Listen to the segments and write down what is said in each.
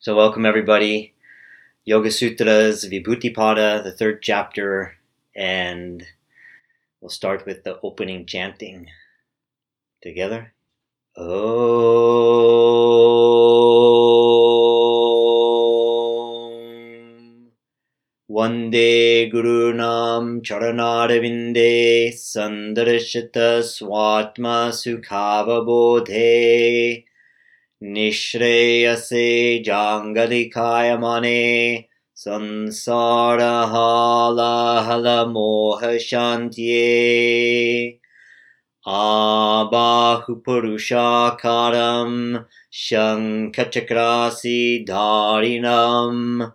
So, welcome everybody. Yoga Sutras, Vibhuti-pada, the third chapter, and we'll start with the opening chanting together. Om Vande Gurunam Charanarvinde Sandarshita Swatma Sukhavabodhe निःश्रेयसे जाङ्गलिकायमने संसारहालाहलमोहशान्त्ये। आबाहुपुरुषाकारं शङ्खचक्रासिधारिणं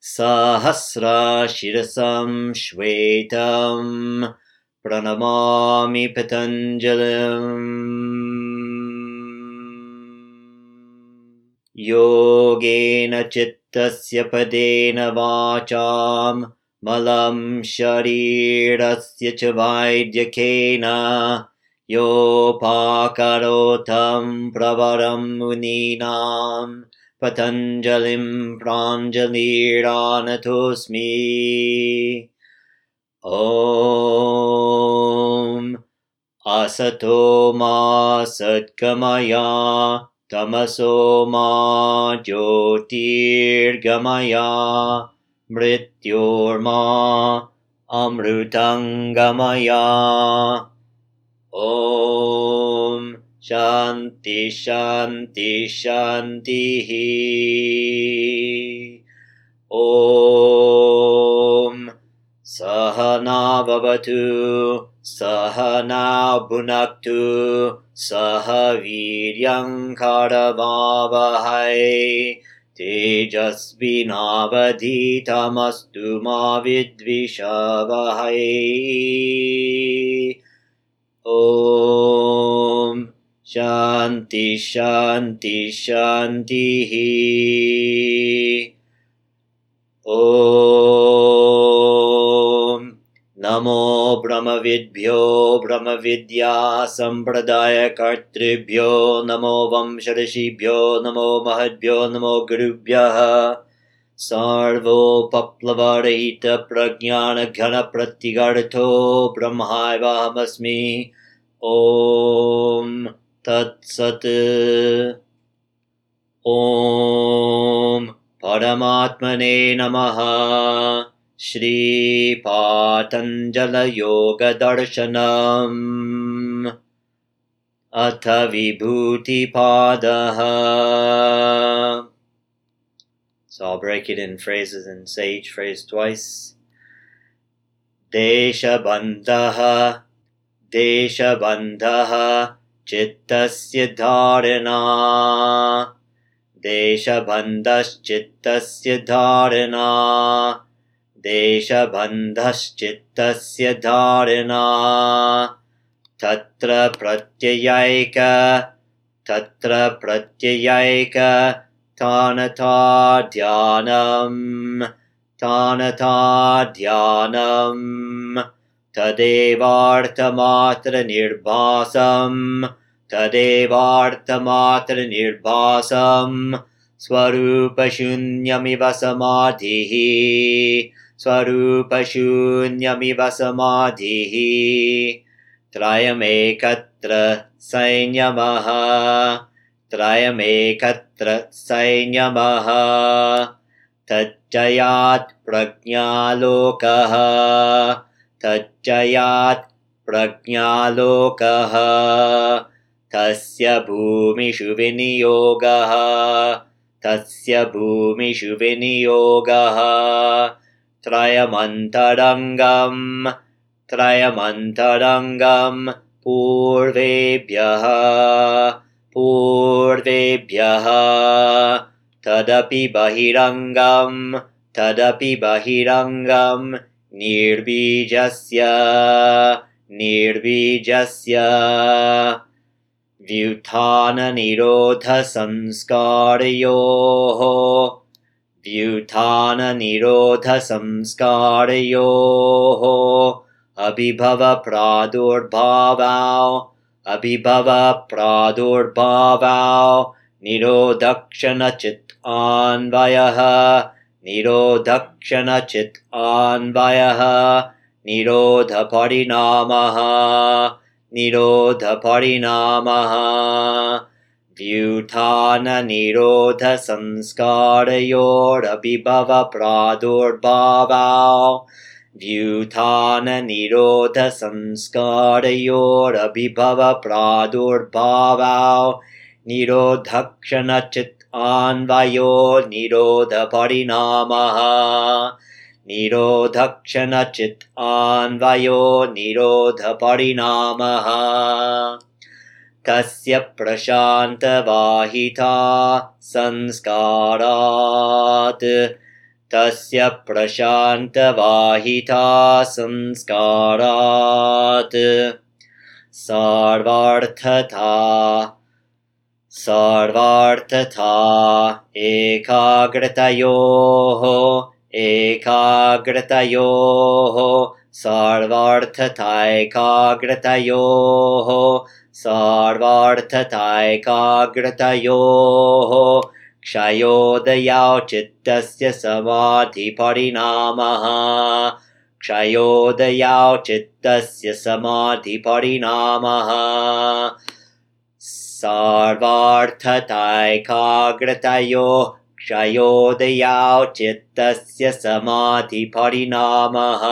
सहस्रशिरसं श्वेतं प्रणमामि पतञ्जलिम् योगेन चित्तस्य पदेन वाचां मलं शरीरस्य च वैद्यकेन। योपाकरोतं प्रवरं मुनीनां पतञ्जलिं प्राञ्जलिरानतोऽस्मि। ॐ असतो मा सद्गमया तमसो मा ज्योतिर्गमया मृत्योर्मा अमृतङ्गमया। ॐ शान्ति शान्ति शान्तिः। ॐ सहना भुनक्तु सह वीर्यङ्करवावहै तेजस्विनावधीतमस्तु मा विद्विषावहै। ॐ शान्ति शान्ति शान्तिः। ॐ नमो ब्रह्मविद्भ्यो ब्रह्मविद्या सम्प्रदायकर्तृभ्यो नमो वंशऋषिभ्यो नमो महद्भ्यो नमो गुरुभ्यः सर्वोपप्लवरहितप्रज्ञानघनप्रत्यगर्थो ब्रह्मावाहमस्मि ॐ तत्सत्। ॐ परमात्मने नमः श्रीपातञ्जलयोगदर्शनम् अथ विभूतिपादः। So I'll break it in phrases and say each phrase twice. देशबन्धः देशबन्धः, चित्तस्य धारणा। देशबन्धश्चित्तस्य धारणा। देशबन्धश्चित्तस्य धारणा। तत्र प्रत्ययैक तत्र प्रत्ययैक तानथा ध्यानम् तानथा ध्यानम् तदेवार्थमात्रनिर्भासम् तदेवार्थमात्रनिर्भासम् स्वरूपशून्यमिव समाधिः स्वरूपशून्यमिव समाधिः त्रयमेकत्र सैन्यमः त्रयमेकत्र सैन्यमः। तज्जयात् प्रज्ञालोकः तज्जयात् प्रज्ञालोकः। तस्य भूमिषु विनियोगः तस्य भूमिषु विनियोगः त्रयमन्तरङ्गम् त्रयमन्तरङ्गम् पूर्वेभ्यः पूर्वेभ्यः। तदपि बहिरङ्गम् तदपि बहिरङ्गम् निर्बीजस्य निर्बीजस्य। व्युत्थाननिरोधसंस्कारयोः व्युत्थाननिरोधसंस्कारयोः अभिभवप्रादुर्भावा अभिभवप्रादुर्भावा निरोधक्षणचित् आन्वयः निरोधक्षणचित् आन्वयः निरोधपरिणामः निरोधपरिणामः। व्युत्थाननिरोधसंस्कारयोरभिभवप्रादुर्भावा। व्युत्थाननिरोधसंस्कारयोरभिभवप्रादुर्भावा। निरोधक्षणचित् आन्वयो निरोधपरिणामः। निरोधक्षणचित् आन्वयो निरोधपरिणामः। कस्य प्रशान्तवाहिता संस्कारात्? तस्य प्रशान्तवाहिता संस्कारात्। सर्वार्थथा सर्वार्थथा एकाग्रतयोः एकाग्रतयोः सर्वार्थथा एकाग्रतयोः सार्वार्थतायकाग्रतयोः क्षयोदया चित्तस्य समाधिपरिणामः। क्षयोदया चित्तस्य समाधिपरिणामः। सार्वार्थतायकाग्रतयो क्षयोदया चित्तस्य समाधिपरिणामः।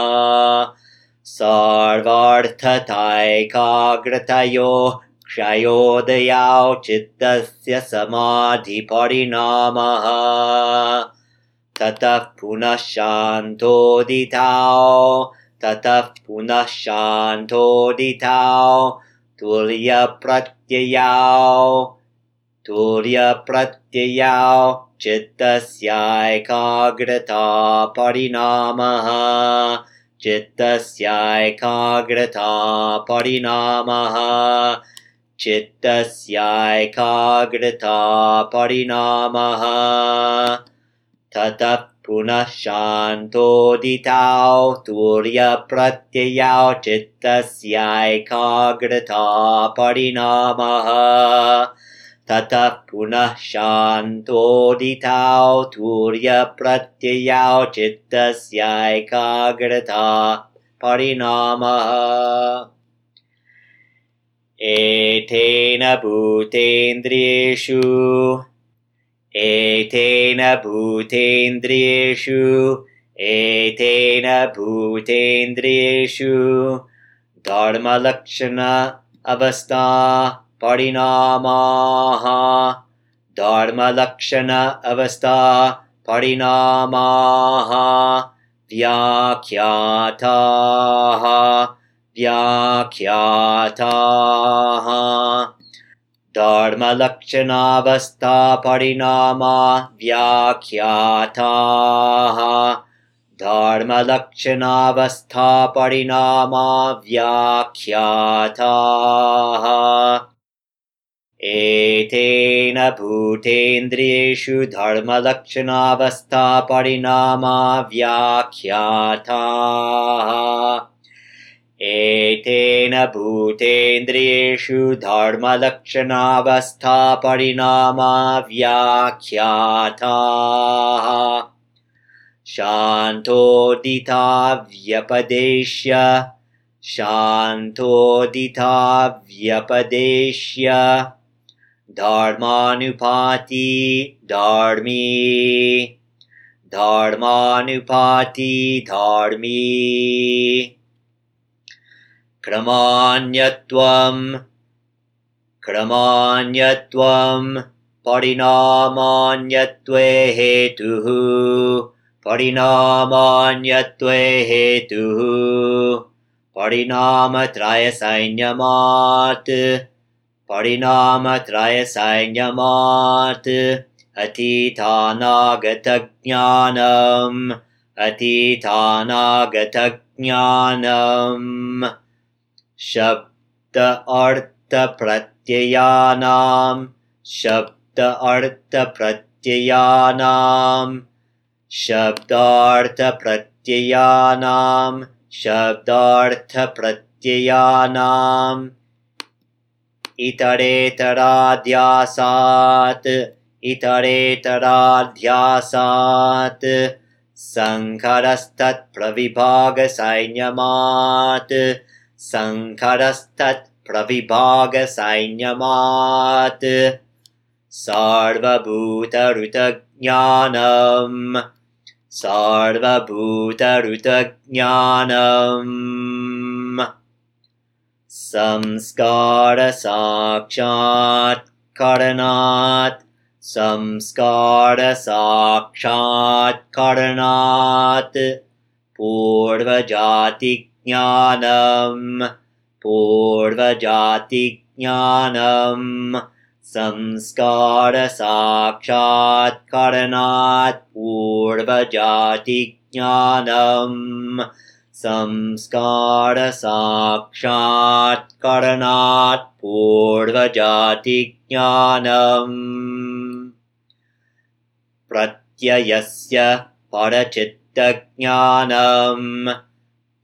सर्वार्थताकाग्रतयोः क्षयोदयाव चित्तस्य समाधिपरिणामः। ततः पुनः पुनःशान्धोदिता ततः पुनःशान्धोदिता तुल्यप्रत्यया तुल्यप्रत्यया चित्तस्य एकाग्रता परिणामः चित्तस्यैकाग्रता परिणामः चित्तस्यैकाग्रता परिणामः ततः पुनः शान्तोदिताौ तुर्यप्रत्ययाौ चित्तस्यैकाग्रता परिणामः ततः पुनः शान्तोदिताौ तुर्यप्रत्ययाौ चित्तस्यैकाग्रता परिणामः। एतेन भूतेन्द्रियेषु एतेन भूतेन्द्रियेषु एतेन भूतेन्द्रियेषु धर्मलक्षण अवस्था परिणामाः। धर्मलक्षण अवस्था परिणामाः। व्याख्याताः। व्याख्याताः। धर्मलक्षणावस्था परिणामा व्याख्याताः। धर्मलक्षणावस्था परिणामा व्याख्याताः एतेन भूतेन्द्रियेषु धर्मलक्षणावस्था परिणामा एतेन भूतेन्द्रियेषु धर्मलक्षणावस्था परिणामा शान्तोदिता व्यपदेश्य शान्तोदिता व्यपदेश्य धर्मानुपाती धर्मी। धर्मानुपाती धर्मी। क्रमान्यत्वं क्रमान्यत्वं परिणामान्यत्वे हेतुः परिणामान्यत्वे हेतुः। परिणामत्रयसैन्यमात् परिणामत्रयसैन्यमात् अतीतानागतज्ञानम् अतीतानागतज्ञानम्। शब्द अर्थप्रत्ययानां शब्द अर्थप्रत्ययानां शब्दार्थप्रत्ययानां। शब्दार्थप्रत्ययानाम् इतरेतराध्यासात् इतरेतराध्यासात् सङ्खरस्तत्प्रविभागसैन्यमात् सङ्खरस्तत्प्रविभागसैन्यमात् सार्वभूतऋतज्ञानम् सार्वभूतऋतज्ञानम् संस्कारसाक्षात्करणात्। संस्कारसाक्षात्करणात्। पूर्वजातिज्ञानम्। पूर्वजातिज्ञानम्। संस्कारसाक्षात्करणात्। पूर्वजातिज्ञानम् संस्कारसाक्षात्करणात् पूर्वजातिज्ञानम्। प्रत्ययस्य परचित्तज्ञानम्।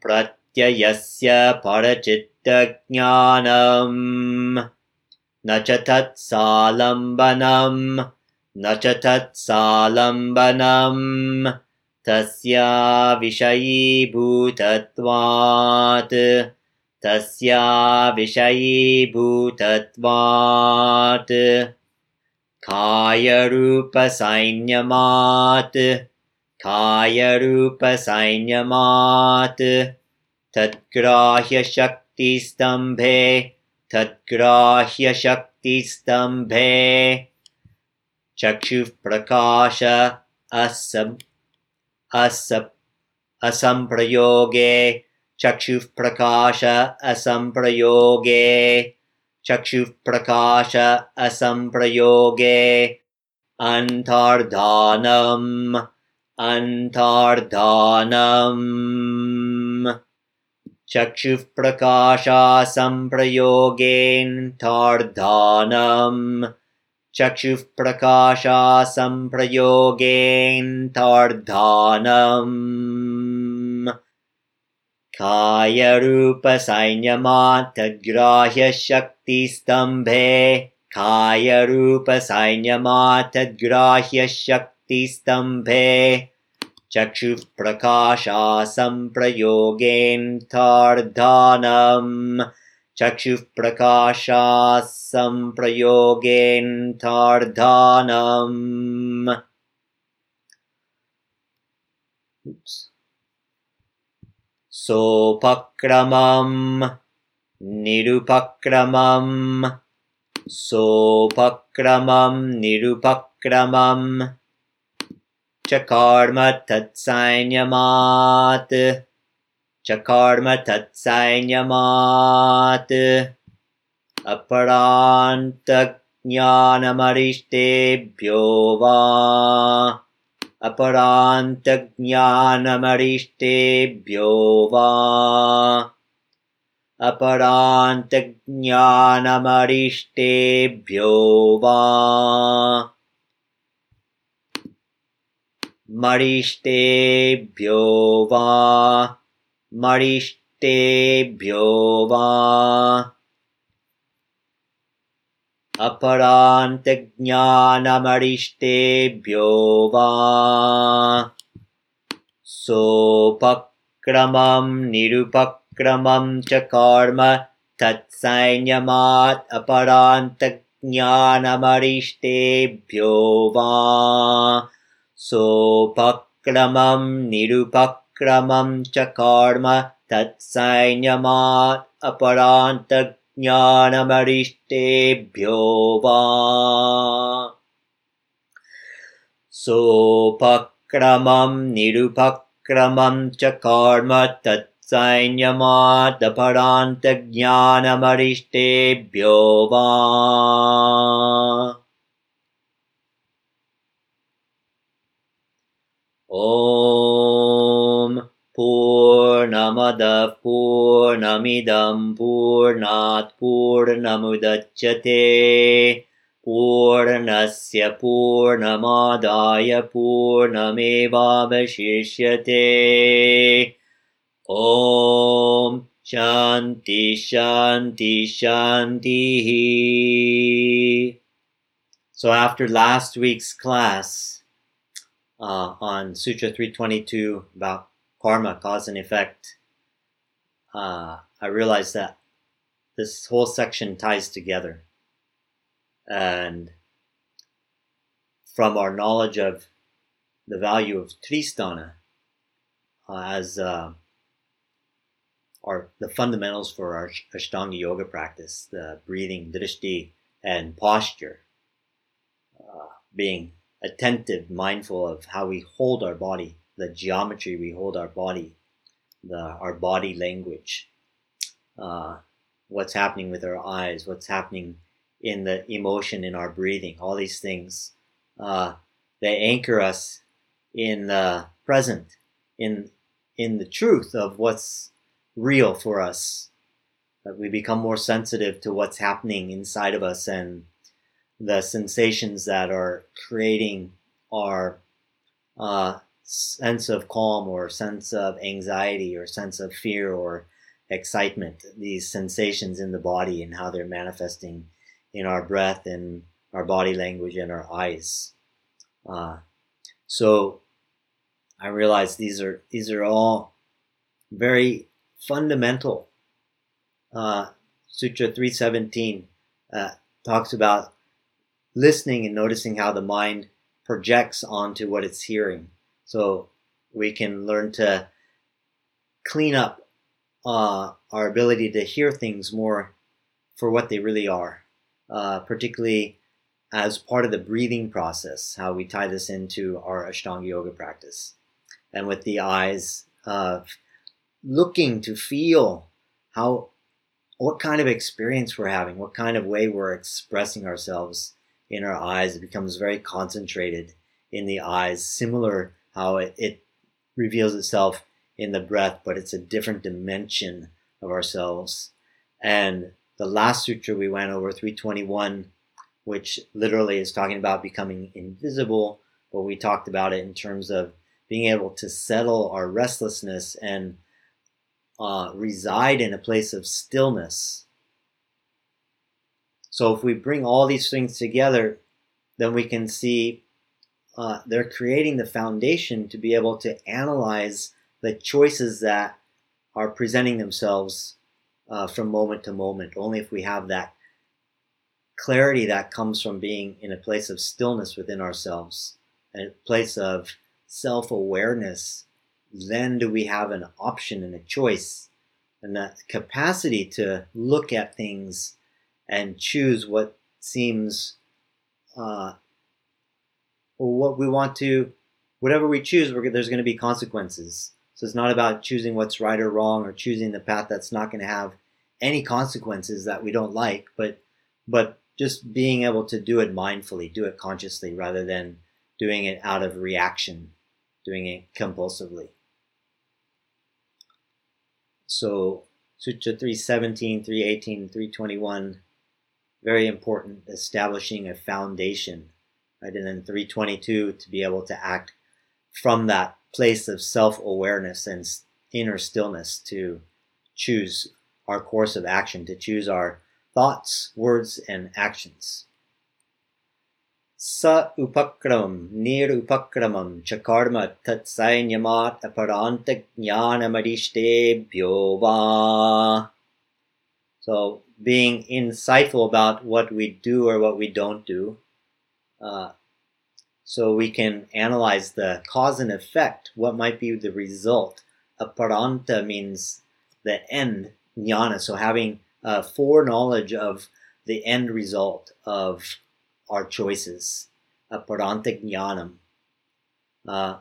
प्रत्ययस्य परचित्तज्ञानम्। न च तत्सालम्बनम्। न च तत्सालम्बनम् तस्या विषयीभूतत्वात् तस्या विषयीभूतत्वात् कायरूपसैन्यमात् कायरूपसैन्यमात् तद्ग्राह्यशक्तिस्तम्भे तद्ग्राह्यशक्तिस्तम्भे चक्षुः प्रकाश असम् अस असम्प्रयोगे चक्षुःप्रकाश असम्प्रयोगे चक्षुःप्रकाश असम्प्रयोगे अन्थार्धानम् अन्थार्धानम् चक्षुःप्रकाशासंप्रयोगेऽन्थार्धानम् चक्षुःप्रकाशासंप्रयोगेन् त्वर्धानम् कायरूपसायमाथग्राह्यशक्तिस्तम्भे कायरूपसायमाथग्राह्यशक्तिस्तम्भे चक्षुःप्रकाशासंप्रयोगेऽन्थार्धानम् चक्षुःप्रकाशास्सम्प्रयोगेऽन्थार्धानम् सोपक्रमं निरुपक्रमं सोपक्रमं निरुपक्रमं। च कर्मद्धत्सायमात् चकार्म तत्सैन्यमात् अपरान्तज्ञानमरिष्टेभ्यो वा। अपरान्तज्ञानमरिष्टेभ्यो वा। अपरान्तज्ञानमरिष्टेभ्यो वा। मरिष्टेभ्यो वा मरिष्टेभ्यो वा अपरान्तज्ञानमरिष्टेभ्यो वा सोपक्रमं निरुपक्रमं च कर्म तत्सैन्यमात् अपरान्तज्ञानमरिष्टेभ्यो वा सोपक्रमं निरुपक्रमं च कर्म तत्सैन्यमात् अपरान्तज्ञानमरिष्टेभ्यो वा। सोपक्रमं निरुपक्रमं च कर्म तत्सैन्यमादपरान्तज्ञानमरिष्टेभ्यो वा। ॐ पूर्णमदः पूर्णमिदं पूर्णात् पूर्णमुदच्यते पूर्णस्य पूर्णमादाय पूर्णमेवावशिष्यते ॐ Shanti, Shanti, Shanti. So after last week's class uh, on Sutra 322 about karma, cause and effect, uh, I realized that this whole section ties together. And from our knowledge of the value of Tristhana uh, as uh, our the fundamentals for our Ashtanga yoga practice, the breathing, drishti, and posture, uh, being attentive, mindful of how we hold our body, the geometry we hold our body, the our body language, uh, what's happening with our eyes, what's happening in the emotion in our breathing, all these things, uh, they anchor us in the present, in in the truth of what's real for us. That we become more sensitive to what's happening inside of us and the sensations that are creating our uh, sense of calm or sense of anxiety or sense of fear or excitement. These sensations in the body and how they're manifesting in our breath and our body language and our eyes. Uh, so I realize these are these are all very fundamental. Uh, Sutra 317 uh, talks about listening and noticing how the mind projects onto what it's hearing. So we can learn to clean up uh, our ability to hear things more for what they really are, uh, particularly as part of the breathing process, how we tie this into our Ashtanga yoga practice. And with the eyes, uh, looking to feel how what kind of experience we're having, what kind of way we're expressing ourselves in our eyes. It becomes very concentrated in the eyes, similar how it, it reveals itself in the breath, but it's a different dimension of ourselves. And the last sutra we went over, 321, which literally is talking about becoming invisible, but we talked about it in terms of being able to settle our restlessness and uh, reside in a place of stillness. So if we bring all these things together, then we can see uh, they're creating the foundation to be able to analyze the choices that are presenting themselves uh, from moment to moment. Only if we have that clarity that comes from being in a place of stillness within ourselves, a place of self awareness then do we have an option and a choice and that capacity to look at things and choose what seems uh, what we want to whatever we choose there's going to be consequences. So it's not about choosing what's right or wrong or choosing the path that's not going to have any consequences that we don't like but but just being able to do it mindfully do it consciously rather than doing it out of reaction doing it compulsively. So Sutra 317, 318, 321, very important, establishing a foundation, right? And then 322 to be able to act from that place of self-awareness and inner stillness to choose our course of action, to choose our thoughts, words, and actions. Sa upakramam nir upakramam chakarma tat sainyamat aparanta jnanamadishtebhyo va. So being insightful about what we do or what we don't do, uh, so we can analyze the cause and effect, what might be the result. Aparanta means the end, jnana, so having a foreknowledge of the end result of our choices, a parantik jnanam. Uh,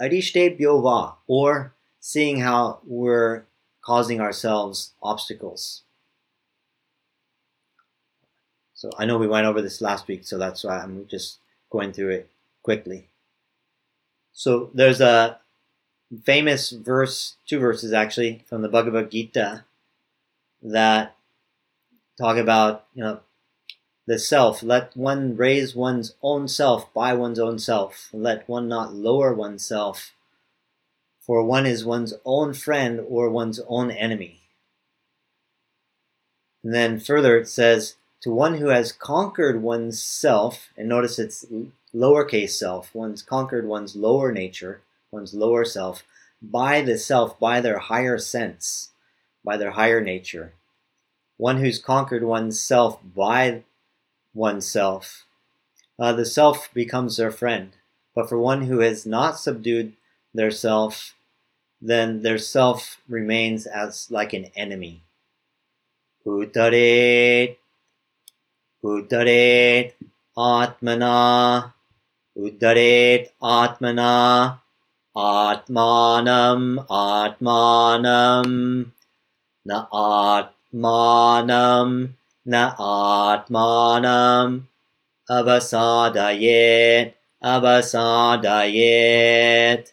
Adishte Byova, or seeing how we're causing ourselves obstacles. So I know we went over this last week, so that's why I'm just going through it quickly. So there's a famous verse, two verses actually, from the Bhagavad Gita that talk about, you know, the self. Let one raise one's own self by one's own self. Let one not lower oneself, for one is one's own friend or one's own enemy. And then further it says, to one who has conquered one's self, and notice it's lowercase self, one's conquered one's lower nature, one's lower self, by the self, by their higher sense, by their higher nature. One who's conquered one's self by oneself. Uh, the self becomes their friend. But for one who has not subdued their self, then their self remains as like an enemy. Uttaret, उद्धरेत् आत्मना उद्धरेत् आत्मना आत्मानम् आत्मानम् न आत्मानम् न आत्मानम् अवसादयेत् अवसादयेत्।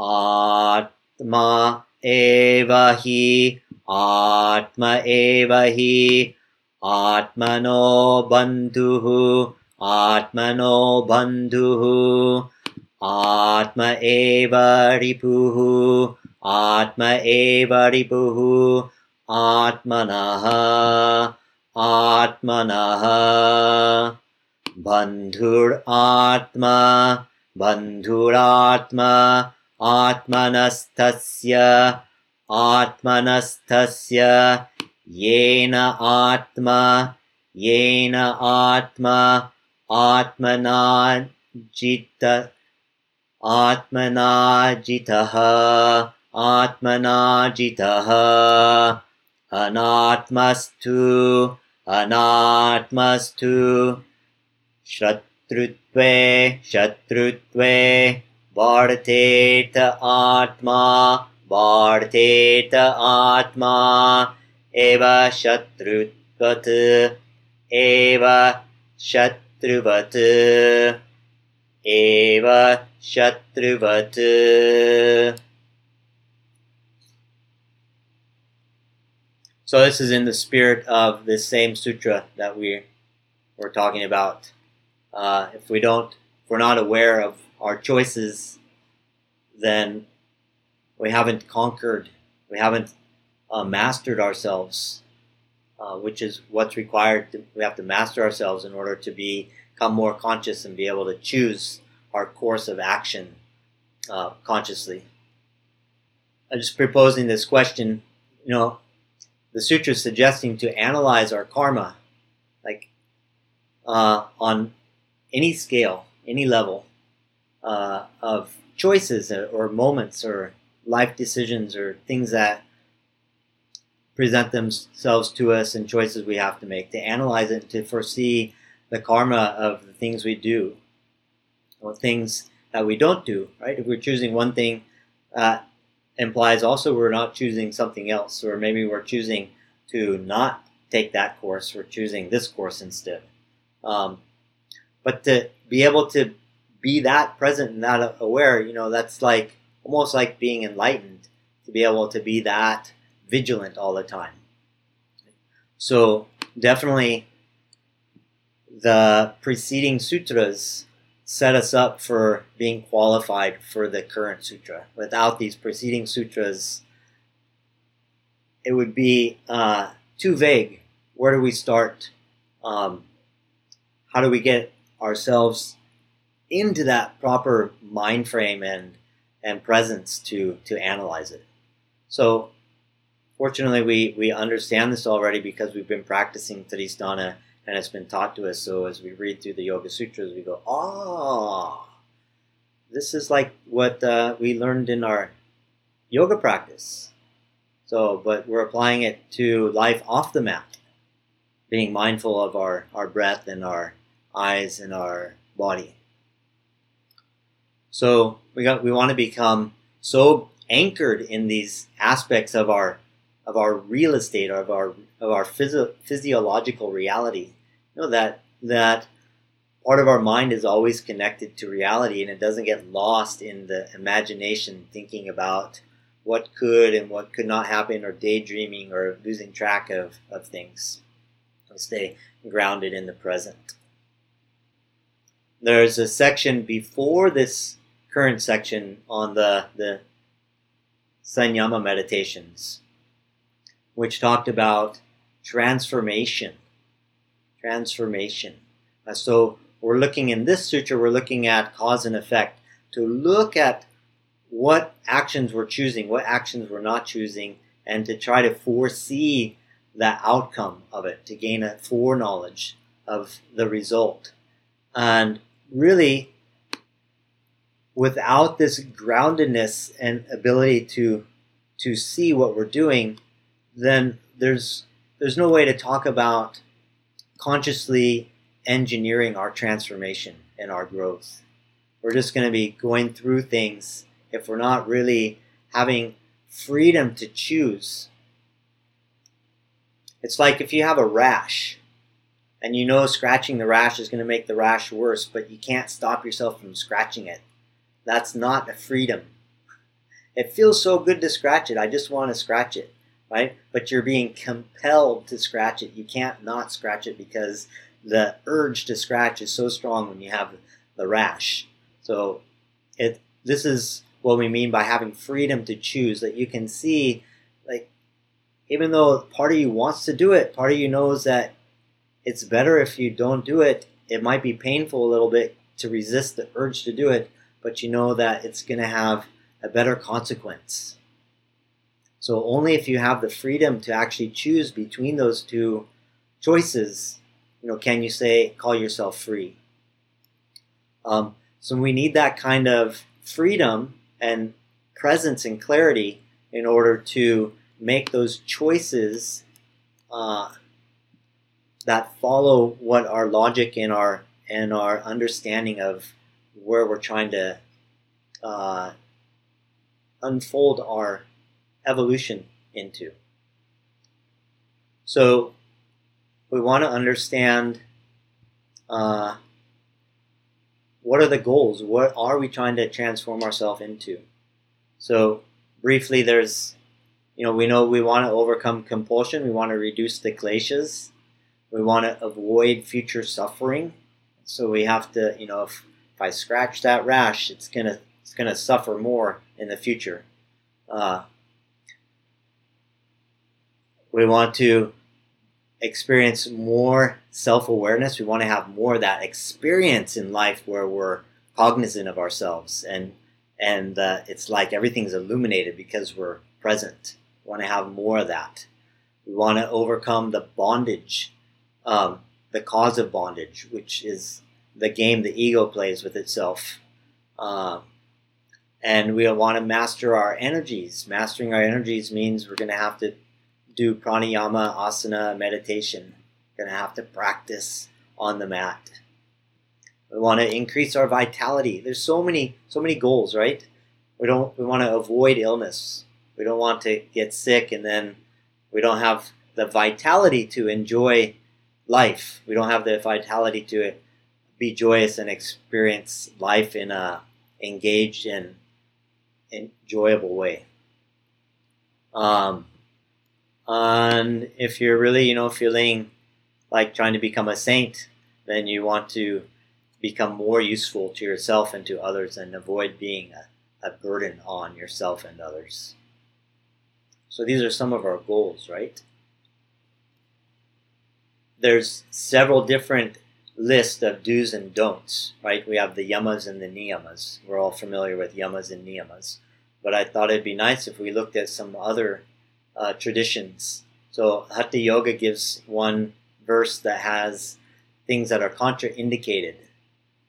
आत्मा एव हि आत्म एव हि आत्मनो बन्धुः आत्मनो बन्धुः आत्म एव रिपुः आत्म एव रिपुः आत्मनः आत्मनः। बन्धुरात्मा बन्धुरात्मा आत्मनस्थस्य आत्मनस्थस्य येन आत्मा येन आत्मा आत्मनाजित आत्मनाजितः आत्मनाजितः। अनात्मस्तु अनात्मस्तु। शत्रुत्वे शत्रुत्वे बाढ्येत आत्मा बाढ्येत आत्मा एव शत्रुवत् एव शत्रुवत् एव शत्रुवत् So this is in the spirit of this same sutra that we were talking about. Uh, if we don't, if we're not aware of our choices, then we haven't conquered, we haven't uh, mastered ourselves, uh, which is what's required. To, we have to master ourselves in order to be, become more conscious and be able to choose our course of action uh, consciously. I'm just proposing this question. You know, the sutra is suggesting to analyze our karma, like uh, on any scale, any level uh, of choices or moments or life decisions or things that present themselves to us and choices we have to make, to analyze it, to foresee the karma of the things we do or things that we don't do, right? If we're choosing one thing, uh, implies also we're not choosing something else, or maybe we're choosing to not take that course, we're choosing this course instead. Um, but to be able to be that present and that aware, you know, that's like almost like being enlightened to be able to be that vigilant all the time. So definitely the preceding sutras set us up for being qualified for the current sutra. Without these preceding sutras, it would be uh, too vague. Where do we start? Um, how do we get ourselves into that proper mind frame and and presence to to analyze it. So fortunately we we understand this already because we've been practicing Tristhana and it's been taught to us. So as we read through the Yoga Sutras, we go, ah, this is like what uh, we learned in our yoga practice. So, but we're applying it to life off the mat, being mindful of our, our breath and our eyes and our body. So we got we want to become so anchored in these aspects of our of our real estate of our of our physio- physiological reality. You know that that part of our mind is always connected to reality and it doesn't get lost in the imagination thinking about what could and what could not happen or daydreaming or losing track of, of things. Stay grounded in the present there's a section before this current section on the, the Sanyama meditations, which talked about transformation. Transformation. Uh, so we're looking in this sutra, we're looking at cause and effect to look at what actions we're choosing, what actions we're not choosing, and to try to foresee the outcome of it, to gain a foreknowledge of the result. And really, without this groundedness and ability to to see what we're doing, then there's there's no way to talk about consciously engineering our transformation and our growth. We're just going to be going through things if we're not really having freedom to choose. It's like if you have a rash and you know scratching the rash is going to make the rash worse, but you can't stop yourself from scratching it. That's not a freedom. It feels so good to scratch it. I just want to scratch it, right? But you're being compelled to scratch it. You can't not scratch it because the urge to scratch is so strong when you have the rash. So it this is what we mean by having freedom to choose that you can see like even though part of you wants to do it, part of you knows that it's better if you don't do it. It might be painful a little bit to resist the urge to do it, but you know that it's going to have a better consequence. So only if you have the freedom to actually choose between those two choices, you know, can you say call yourself free. Um, so we need that kind of freedom and presence and clarity in order to make those choices uh, that follow what our logic and our and our understanding of where we're trying to uh, unfold our evolution into. So we want to understand uh, what are the goals? What are we trying to transform ourselves into? So briefly, there's, you know, we know we want to overcome compulsion. We want to reduce the kleshas. We want to avoid future suffering. So we have to, you know, if, if I scratch that rash, it's gonna it's gonna suffer more in the future. Uh, we want to experience more self awareness. We want to have more of that experience in life where we're cognizant of ourselves and and uh, it's like everything's illuminated because we're present. We want to have more of that. We want to overcome the bondage, um, the cause of bondage, which is the game the ego plays with itself. Um, and we want to master our energies. Mastering our energies means we're going to have to do pranayama, asana, meditation. To have to practice on the mat. We want to increase our vitality. There's so many, so many goals, right? We don't. We want to avoid illness. We don't want to get sick, and then we don't have the vitality to enjoy life. We don't have the vitality to be joyous and experience life in a engaged and enjoyable way. Um, and if you're really, you know, feeling like trying to become a saint, then you want to become more useful to yourself and to others and avoid being a, a burden on yourself and others. So these are some of our goals, right? There's several different lists of do's and don'ts, right? We have the yamas and the niyamas. We're all familiar with yamas and niyamas. But I thought it'd be nice if we looked at some other uh, traditions. So Hatha Yoga gives one verse that has things that are contraindicated.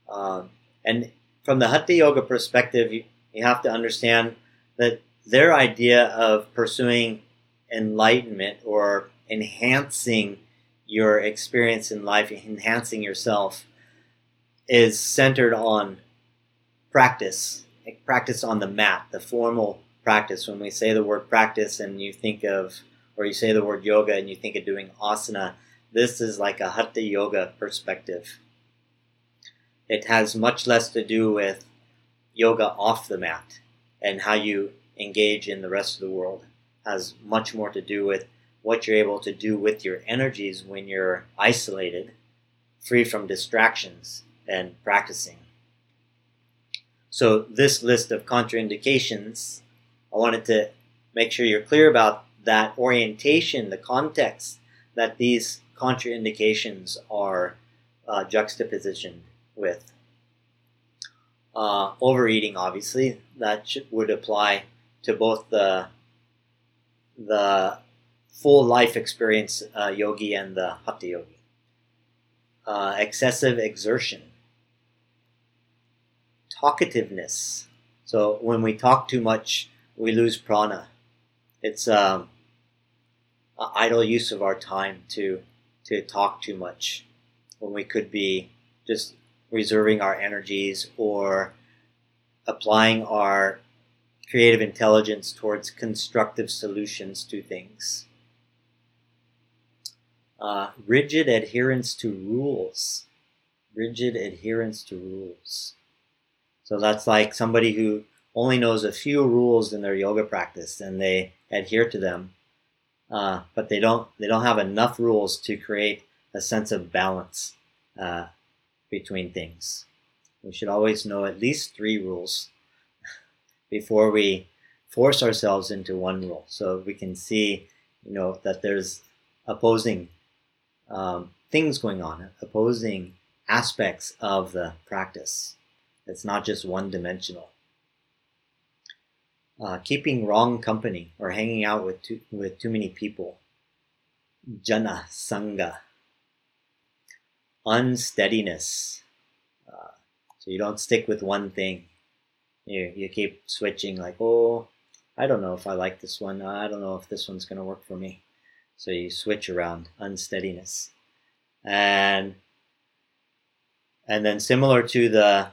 Um, and from the Hatha Yoga perspective, you, you have to understand that their idea of pursuing enlightenment or enhancing your experience in life, enhancing yourself, is centered on practice, practice on the mat, the formal practice. When we say the word practice and you think of, or you say the word yoga and you think of doing asana, this is like a hatha yoga perspective. It has much less to do with yoga off the mat and how you engage in the rest of the world. It has much more to do with what you're able to do with your energies when you're isolated, free from distractions, and practicing. So, this list of contraindications I wanted to make sure you're clear about that orientation, the context that these contraindications are uh, juxtapositioned with. Uh, overeating, obviously, that should, would apply to both the the full life experience uh, yogi and the hatha yogi. Uh, excessive exertion, talkativeness. So when we talk too much, we lose prana. It's um, idle use of our time to to talk too much when we could be just reserving our energies or applying our creative intelligence towards constructive solutions to things. Uh, rigid adherence to rules. Rigid adherence to rules. So that's like somebody who only knows a few rules in their yoga practice and they adhere to them, uh, but they don't they don't have enough rules to create a sense of balance uh, between things. We should always know at least three rules before we force ourselves into one rule, so we can see, you know, that there's opposing um, things going on, opposing aspects of the practice. It's not just one dimensional. Uh, keeping wrong company or hanging out with too, with too many people. Jana Sangha. Unsteadiness. Uh, so you don't stick with one thing. You, you keep switching, like, oh, I don't know if I like this one. I don't know if this one's going to work for me. So you switch around unsteadiness. And and then similar to the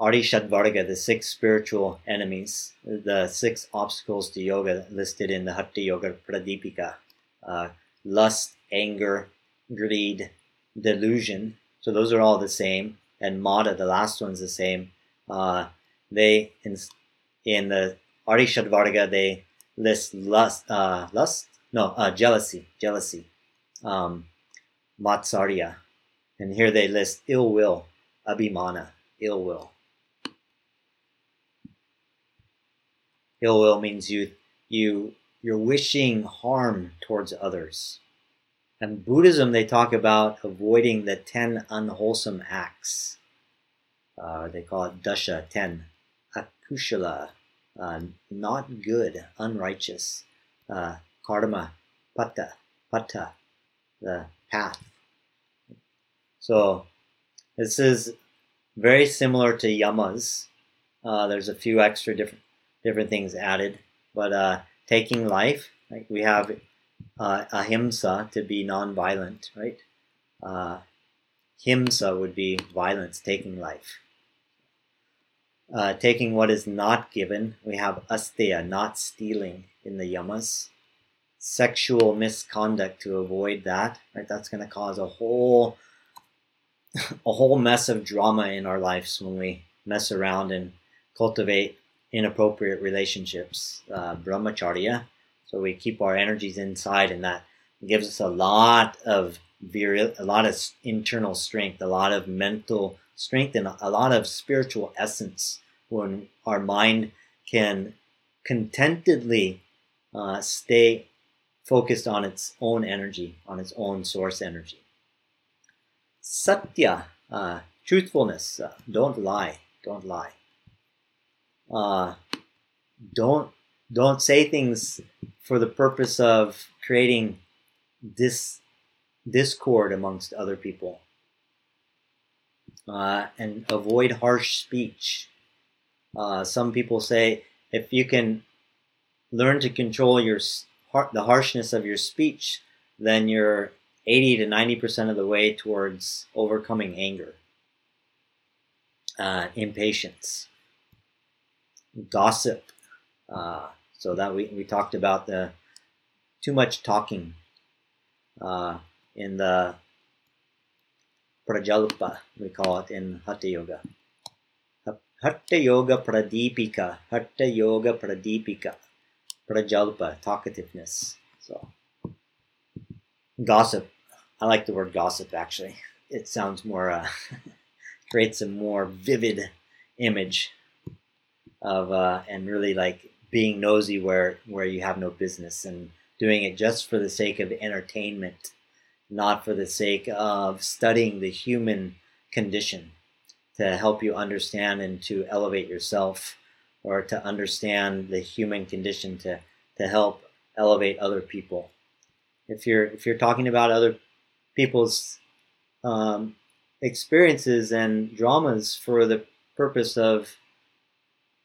Arishadvarga, the six spiritual enemies, the six obstacles to yoga listed in the Hatha Yoga Pradipika uh, lust, anger, greed, delusion. So those are all the same. And Mada, the last one's the same. Uh, they, in, in the Arishadvarga, they list lust, uh, lust? No, uh, jealousy, jealousy, um, matsarya. And here they list ill will, abhimana, ill will. Ill will means you you you're wishing harm towards others. And Buddhism, they talk about avoiding the ten unwholesome acts. Uh, they call it dasha, ten. Akushala, uh, not good, unrighteous. Uh, karma, pata, pata, the path. So this is very similar to yamas. Uh, there's a few extra different different things added. But uh, taking life, like we have uh, ahimsa to be non-violent, right? Uh, himsa would be violence, taking life. Uh, taking what is not given, we have asteya, not stealing in the yamas. Sexual misconduct to avoid that, right? That's going to cause a whole a whole mess of drama in our lives when we mess around and cultivate inappropriate relationships, uh, brahmacharya. So we keep our energies inside, and that gives us a lot of viril, a lot of internal strength, a lot of mental strength, and a lot of spiritual essence when our mind can contentedly uh, stay focused on its own energy, on its own source energy. Satya, uh, truthfulness, uh, don't lie, don't lie uh, don't don't say things for the purpose of creating this discord amongst other people. Uh, and avoid harsh speech. Uh, some people say if you can learn to control your the harshness of your speech then you're 80 to 90 percent of the way towards overcoming anger uh, impatience gossip. Uh, so that we, we talked about the too much talking uh, in the Prajalpa, we call it in Hatha Yoga. Hatha Yoga Pradipika, Hatha Yoga Pradipika, Prajalpa, talkativeness. So, gossip. I like the word gossip actually. It sounds more, uh, creates a more vivid image of uh, and really like being nosy where where you have no business and doing it just for the sake of entertainment not for the sake of studying the human condition to help you understand and to elevate yourself or to understand the human condition to, to help elevate other people. If you're if you're talking about other people's um, experiences and dramas for the purpose of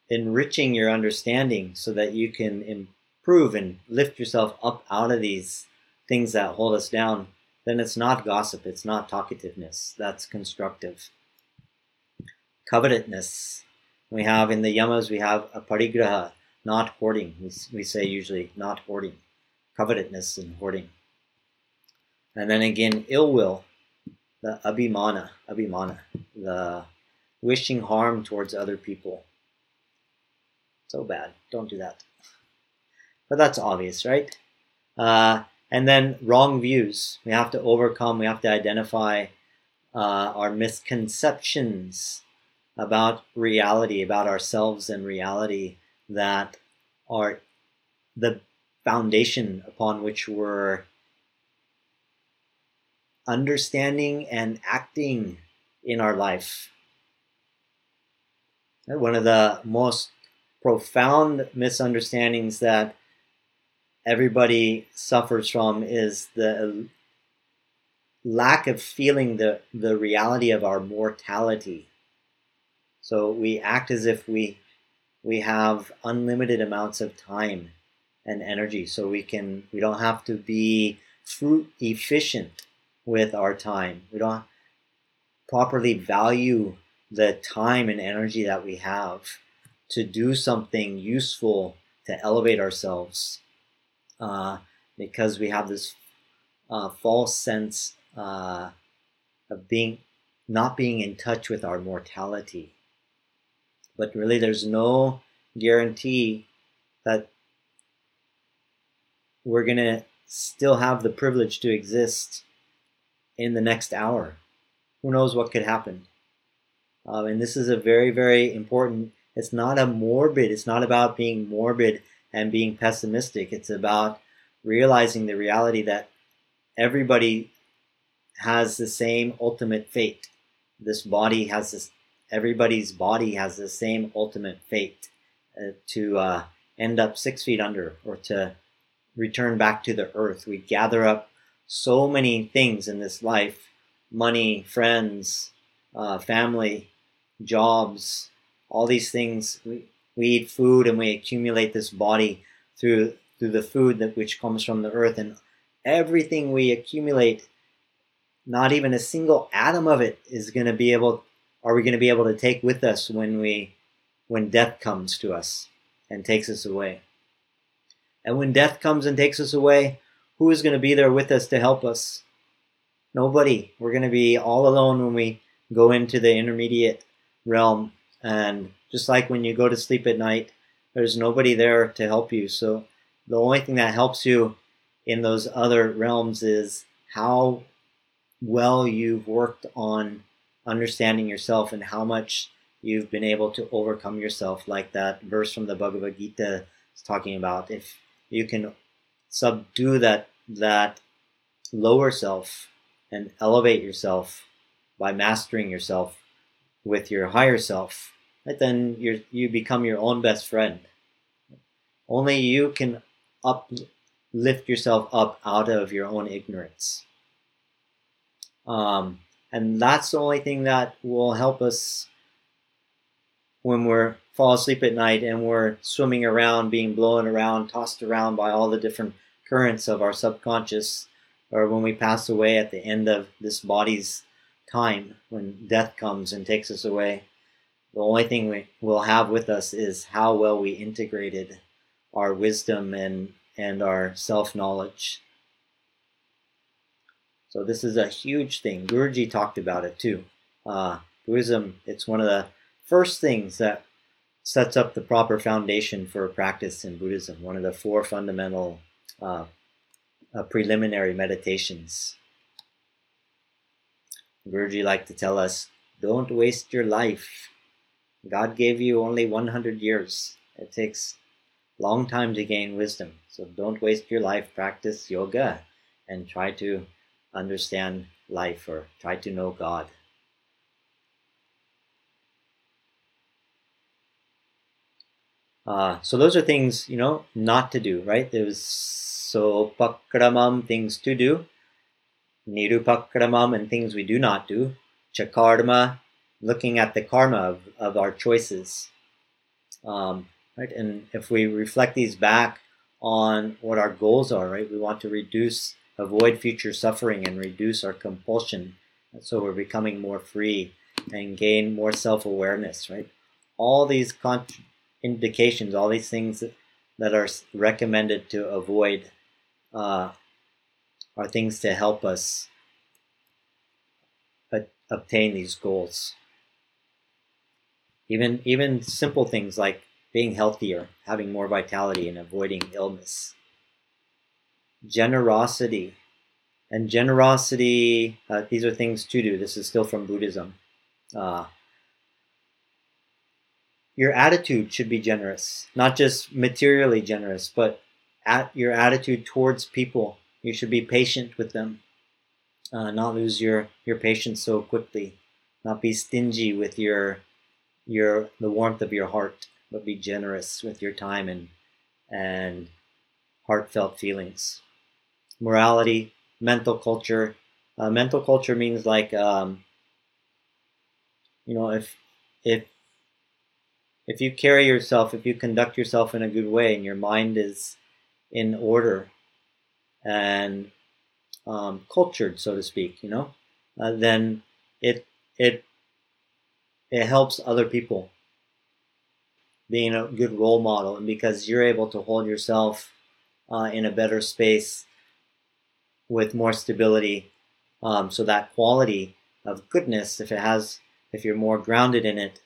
enriching your understanding so that you can improve and lift yourself up out of these things that hold us down, then it's not gossip, it's not talkativeness. That's constructive. Covetousness. We have in the yamas, we have a parigraha, not hoarding. We, we say usually not hoarding. Covetousness and hoarding. And then again, ill will, the abhimana, abhimana, the wishing harm towards other people. So bad. Don't do that. But that's obvious, right? Uh, and then wrong views. We have to overcome, we have to identify uh, our misconceptions about reality, about ourselves and reality that are the foundation upon which we're understanding and acting in our life. One of the most profound misunderstandings that everybody suffers from is the lack of feeling the, the reality of our mortality. So we act as if we we have unlimited amounts of time and energy so we can we don't have to be fruit efficient with our time. We don't properly value the time and energy that we have to do something useful to elevate ourselves uh, because we have this uh, false sense uh, of being not being in touch with our mortality. But really, there's no guarantee that we're going to still have the privilege to exist in the next hour. Who knows what could happen? Um, and this is a very, very important. It's not a morbid. It's not about being morbid and being pessimistic. It's about realizing the reality that everybody has the same ultimate fate. This body has this. Everybody's body has the same ultimate fate uh, to uh, end up six feet under or to return back to the earth. We gather up so many things in this life money, friends, uh, family, jobs, all these things. We, we eat food and we accumulate this body through through the food that which comes from the earth and everything we accumulate not even a single atom of it is going to be able are we going to be able to take with us when we when death comes to us and takes us away and when death comes and takes us away who is going to be there with us to help us? Nobody. We're going to be all alone when we go into the intermediate realm. And just like when you go to sleep at night, there's nobody there to help you. So the only thing that helps you in those other realms is how well you've worked on understanding yourself and how much you've been able to overcome yourself, like that verse from the Bhagavad Gita is talking about. If you can subdue that that lower self and elevate yourself by mastering yourself with your higher self, right, then you you become your own best friend. Only you can up lift yourself up out of your own ignorance. Um, and that's the only thing that will help us when we're fall asleep at night and we're swimming around, being blown around, tossed around by all the different currents of our subconscious, or when we pass away at the end of this body's time, when death comes and takes us away, the only thing we will have with us is how well we integrated our wisdom and, and our self knowledge. So, this is a huge thing. Guruji talked about it too. Uh, Buddhism, it's one of the first things that sets up the proper foundation for practice in Buddhism, one of the four fundamental uh, uh, preliminary meditations. Guruji liked to tell us, don't waste your life. God gave you only 100 years. It takes long time to gain wisdom. So don't waste your life. Practice yoga and try to understand life or try to know God. Uh, so those are things you know not to do, right? There's sopakramam things to do, nirupakramam and things we do not do, chakarma looking at the karma of, of our choices. Um, right? And if we reflect these back on what our goals are, right? We want to reduce, avoid future suffering and reduce our compulsion. So we're becoming more free and gain more self-awareness, right? All these con- indications, all these things that are recommended to avoid uh, are things to help us obtain these goals. Even even simple things like being healthier, having more vitality, and avoiding illness. Generosity. And generosity, uh, these are things to do. This is still from Buddhism. Uh, your attitude should be generous, not just materially generous, but at your attitude towards people. You should be patient with them, uh, not lose your, your patience so quickly, not be stingy with your your the warmth of your heart, but be generous with your time and and heartfelt feelings. Morality, mental culture. Uh, mental culture means like um, you know if if if you carry yourself, if you conduct yourself in a good way, and your mind is in order and um, cultured, so to speak, you know, uh, then it it it helps other people being a good role model, and because you're able to hold yourself uh, in a better space with more stability, um, so that quality of goodness, if it has, if you're more grounded in it,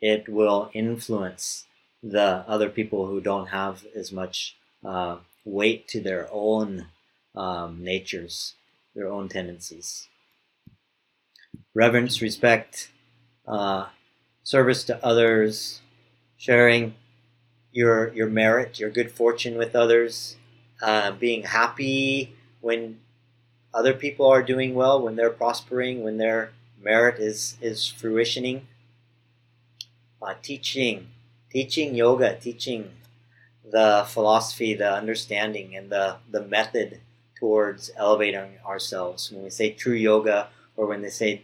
it will influence the other people who don't have as much uh, weight to their own um, natures, their own tendencies. Reverence, respect, uh, service to others, sharing your your merit, your good fortune with others, uh, being happy when other people are doing well, when they're prospering, when their merit is is fruitioning. Uh, teaching, teaching yoga, teaching the philosophy, the understanding, and the, the method towards elevating ourselves. When we say true yoga, or when they say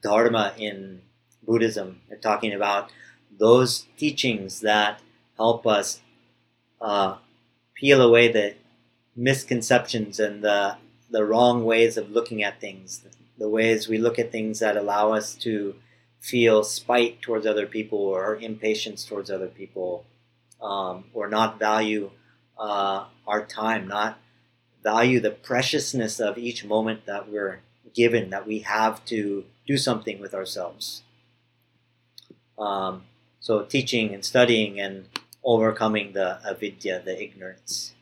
dharma in Buddhism, they're talking about those teachings that help us uh, peel away the misconceptions and the the wrong ways of looking at things, the ways we look at things that allow us to feel spite towards other people or impatience towards other people, um, or not value uh, our time, not value the preciousness of each moment that we're given, that we have to do something with ourselves. Um, so teaching and studying and overcoming the avidya, the ignorance.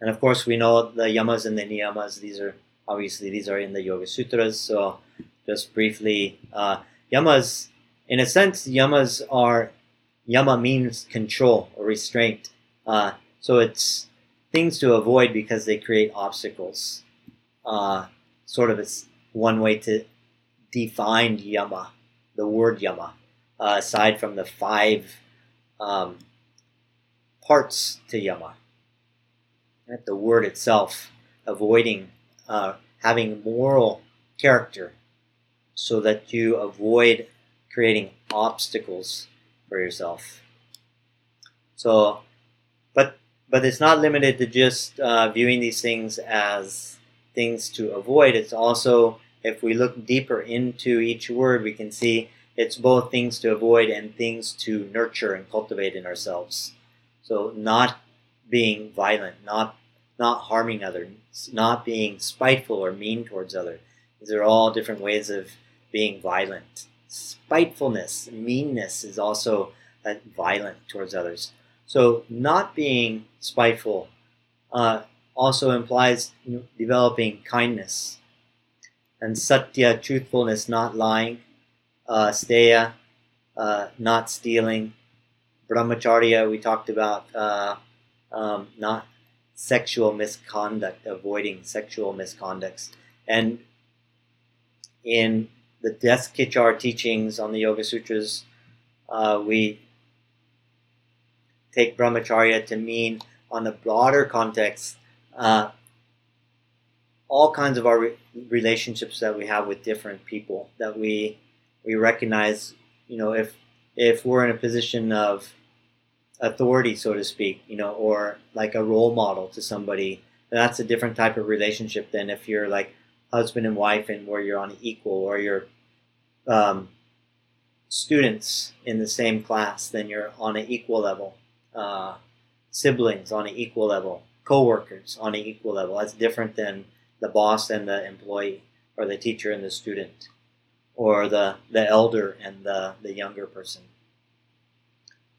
And of course, we know the yamas and the niyamas. These are obviously these are in the Yoga Sutras. So just briefly, uh, yamas, in a sense, yamas are, yama means control or restraint. Uh, so it's things to avoid because they create obstacles. Uh, sort of it's one way to define yama, the word yama, uh, aside from the five um, parts to yama. Right? The word itself, avoiding uh, having moral character so that you avoid creating obstacles for yourself. So, but but it's not limited to just uh, viewing these things as things to avoid. It's also, if we look deeper into each word, we can see it's both things to avoid and things to nurture and cultivate in ourselves. So, not being violent, not not harming others, not being spiteful or mean towards others. These are all different ways of being violent. Spitefulness, meanness is also uh, violent towards others. So, not being spiteful uh, also implies developing kindness. And satya, truthfulness, not lying. Uh, steya, uh, not stealing. Brahmacharya, we talked about uh, um, not sexual misconduct, avoiding sexual misconducts. And in the Desikachar teachings on the Yoga Sutras, uh, we take brahmacharya to mean, on a broader context, uh, all kinds of our re- relationships that we have with different people that we we recognize. You know, if if we're in a position of authority, so to speak, you know, or like a role model to somebody, that's a different type of relationship than if you're like husband and wife and where you're on equal, or you're um, students in the same class, then you're on an equal level. Uh, siblings on an equal level, co-workers on an equal level. That's different than the boss and the employee, or the teacher and the student, or the, the elder and the, the younger person.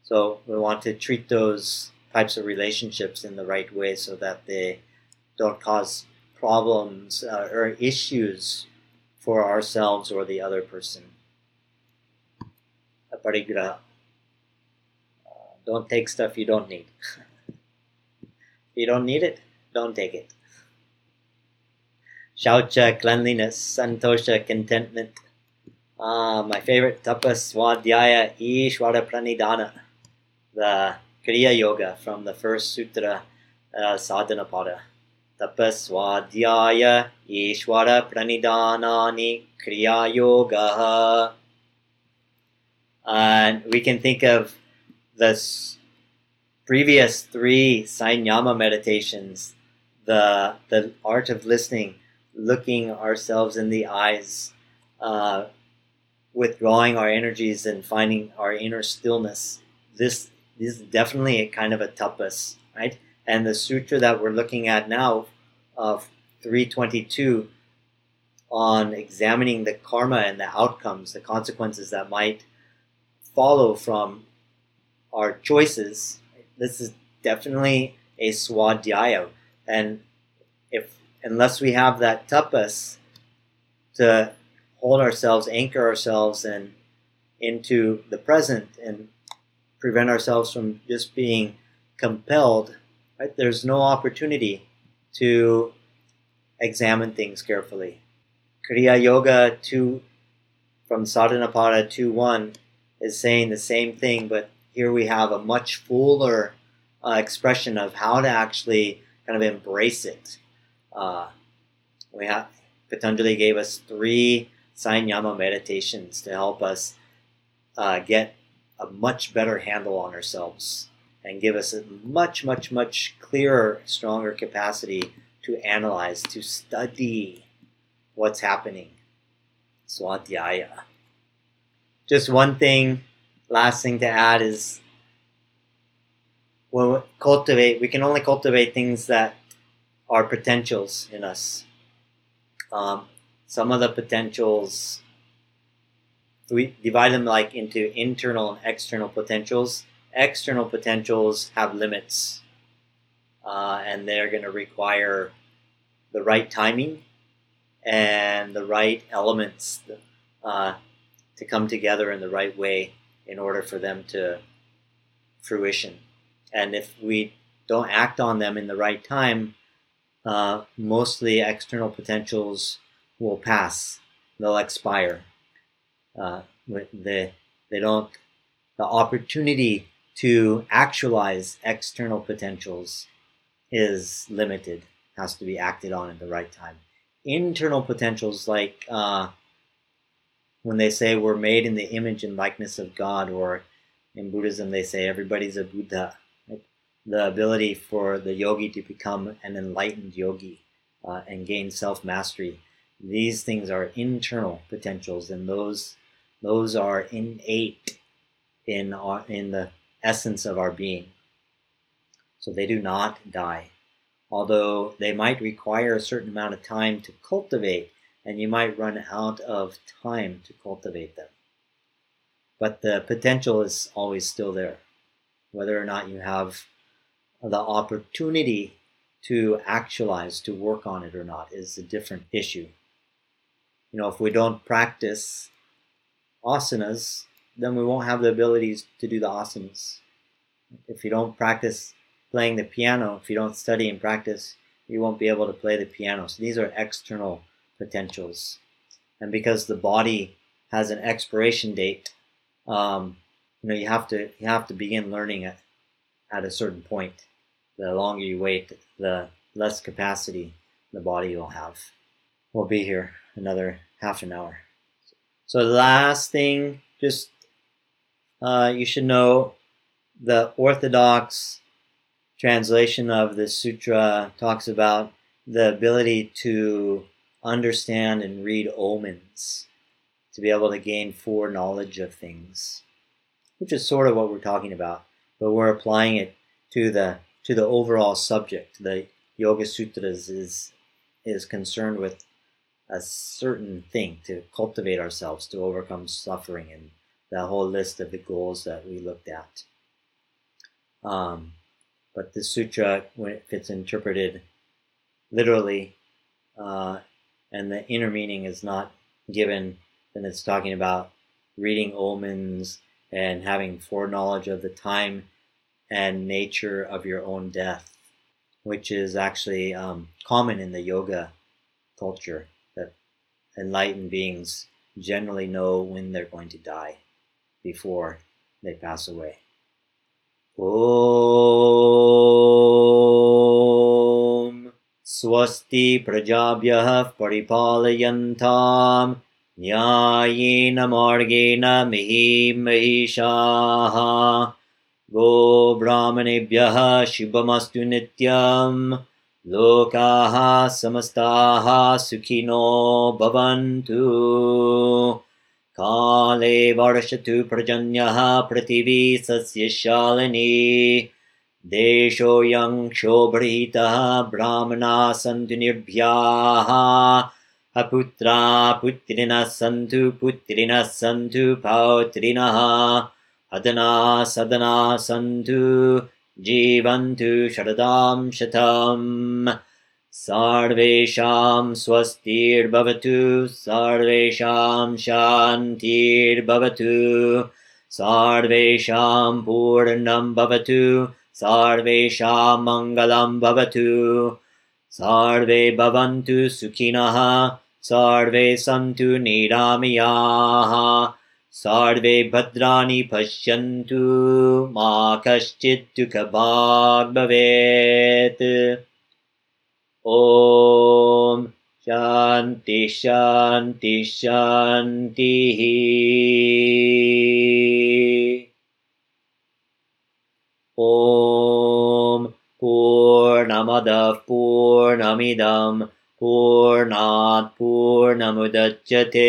So we want to treat those types of relationships in the right way so that they don't cause problems uh, or issues for ourselves or the other person. Aparigraha. Uh, don't take stuff you don't need. you don't need it, don't take it. Shaucha, cleanliness, Santosha, contentment. Uh, my favorite tapas, Swadhyaya, Ishwara Pranidhana, the Kriya Yoga from the first sutra, uh, Sadhanapada. Tapas, Swadhyaya, Ishwara Pranidhanani, Kriya Yoga. And we can think of the previous three Sanyama meditations, the, the art of listening, looking ourselves in the eyes, uh, withdrawing our energies and finding our inner stillness. This, this is definitely a kind of a tapas, right? And the sutra that we're looking at now, of 322, on examining the karma and the outcomes, the consequences that might follow from our choices. This is definitely a swadhyaya, and if unless we have that tapas to hold ourselves, anchor ourselves, and into the present, and prevent ourselves from just being compelled Right? There's no opportunity to examine things carefully. Kriya Yoga 2 from Sadhanapada 2.1 is saying the same thing, but here we have a much fuller uh, expression of how to actually kind of embrace it. Uh, we have Patanjali gave us three Sanyama meditations to help us uh, get a much better handle on ourselves and give us a much, much, much clearer, stronger capacity to analyze, to study what's happening. Swadhyaya. Just one thing, last thing to add is when we cultivate, we can only cultivate things that are potentials in us. Um, some of the potentials, we divide them like into internal and external potentials external potentials have limits, uh, and they're going to require the right timing and the right elements uh, to come together in the right way in order for them to fruition. And if we don't act on them in the right time, uh, mostly external potentials will pass. They'll expire. Uh, they, they don't. The opportunity to actualize external potentials is limited, has to be acted on at the right time. Internal potentials, like uh, when they say we're made in the image and likeness of God, or in Buddhism they say everybody's a Buddha? The ability for the yogi to become an enlightened yogi uh, and gain self mastery. These things are internal potentials, and those those are innate in our, in the essence of our being. So they do not die. Although they might require a certain amount of time to cultivate, and you might run out of time to cultivate them. But the potential is always still there. Whether or not you have the opportunity to actualize, to work on it or not, is a different issue. You know, if we don't practice asanas, then we won't have the abilities to do the asanas. If you don't practice playing the piano, if you don't study and practice, you won't be able to play the piano. So these are external potentials. And because the body has an expiration date, um, you know, you have to you have to begin learning at, at a certain point. The longer you wait, the less capacity the body will have. We'll be here another half an hour. So the last thing, just uh, you should know the Orthodox translation of the sutra talks about the ability to understand and read omens, to be able to gain foreknowledge of things, which is sort of what we're talking about, but we're applying it to the to the overall subject. The Yoga Sutras is is concerned with a certain thing to cultivate ourselves to overcome suffering and that whole list of the goals that we looked at. Um, but the sutra, when it's interpreted literally, uh, and the inner meaning is not given, then it's talking about reading omens and having foreknowledge of the time and nature of your own death, which is actually um, common in the yoga culture that enlightened beings generally know when they're going to die before they pass away. Om Swasti Prajabhyah Paripalayantam न्यायेन मार्गेण मिहिं महिषाः। गोब्राह्मणेभ्यः शुभमस्तु नित्यं। लोकाः समस्ताः सुखिनो भवन्तु। काले वर्षतु पर्जन्यः पृथिवी सस्यशालिनी देशोऽयं क्षोभृतः ब्राह्मणाः सन्तु निर्भयाः अपुत्रा पुत्रिणः सन्तु पुत्रिणः सन्तु पौत्रिणः अदना सदना सन्तु जीवन्तु शरदां शतम्। सर्वेषां स्वस्तिर्भवतु सर्वेषां शान्तिर्भवतु। सर्वेषां पूर्णं भवतु सर्वेषां मङ्गलं भवतु। सर्वे भवन्तु सुखिनः सर्वे सन्तु निरामयाः सर्वे भद्राणि पश्यन्तु मा कश्चित् दुःखभाग् भवेत् ॐ शान्ति ॐ पूर्णमदः पूर्णमिदं पूर्णात् पूर्णमुदच्यते।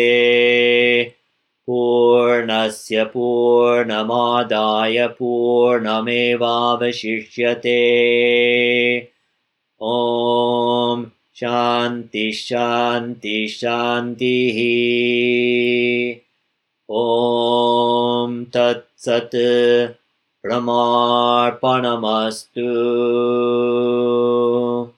पूर्णस्य पूर्णमादाय पूर्णमेवावशिष्यते। ॐ शान्ति शान्ति शान्तिः। ॐ तत्सत् प्रमार्पणमस्तु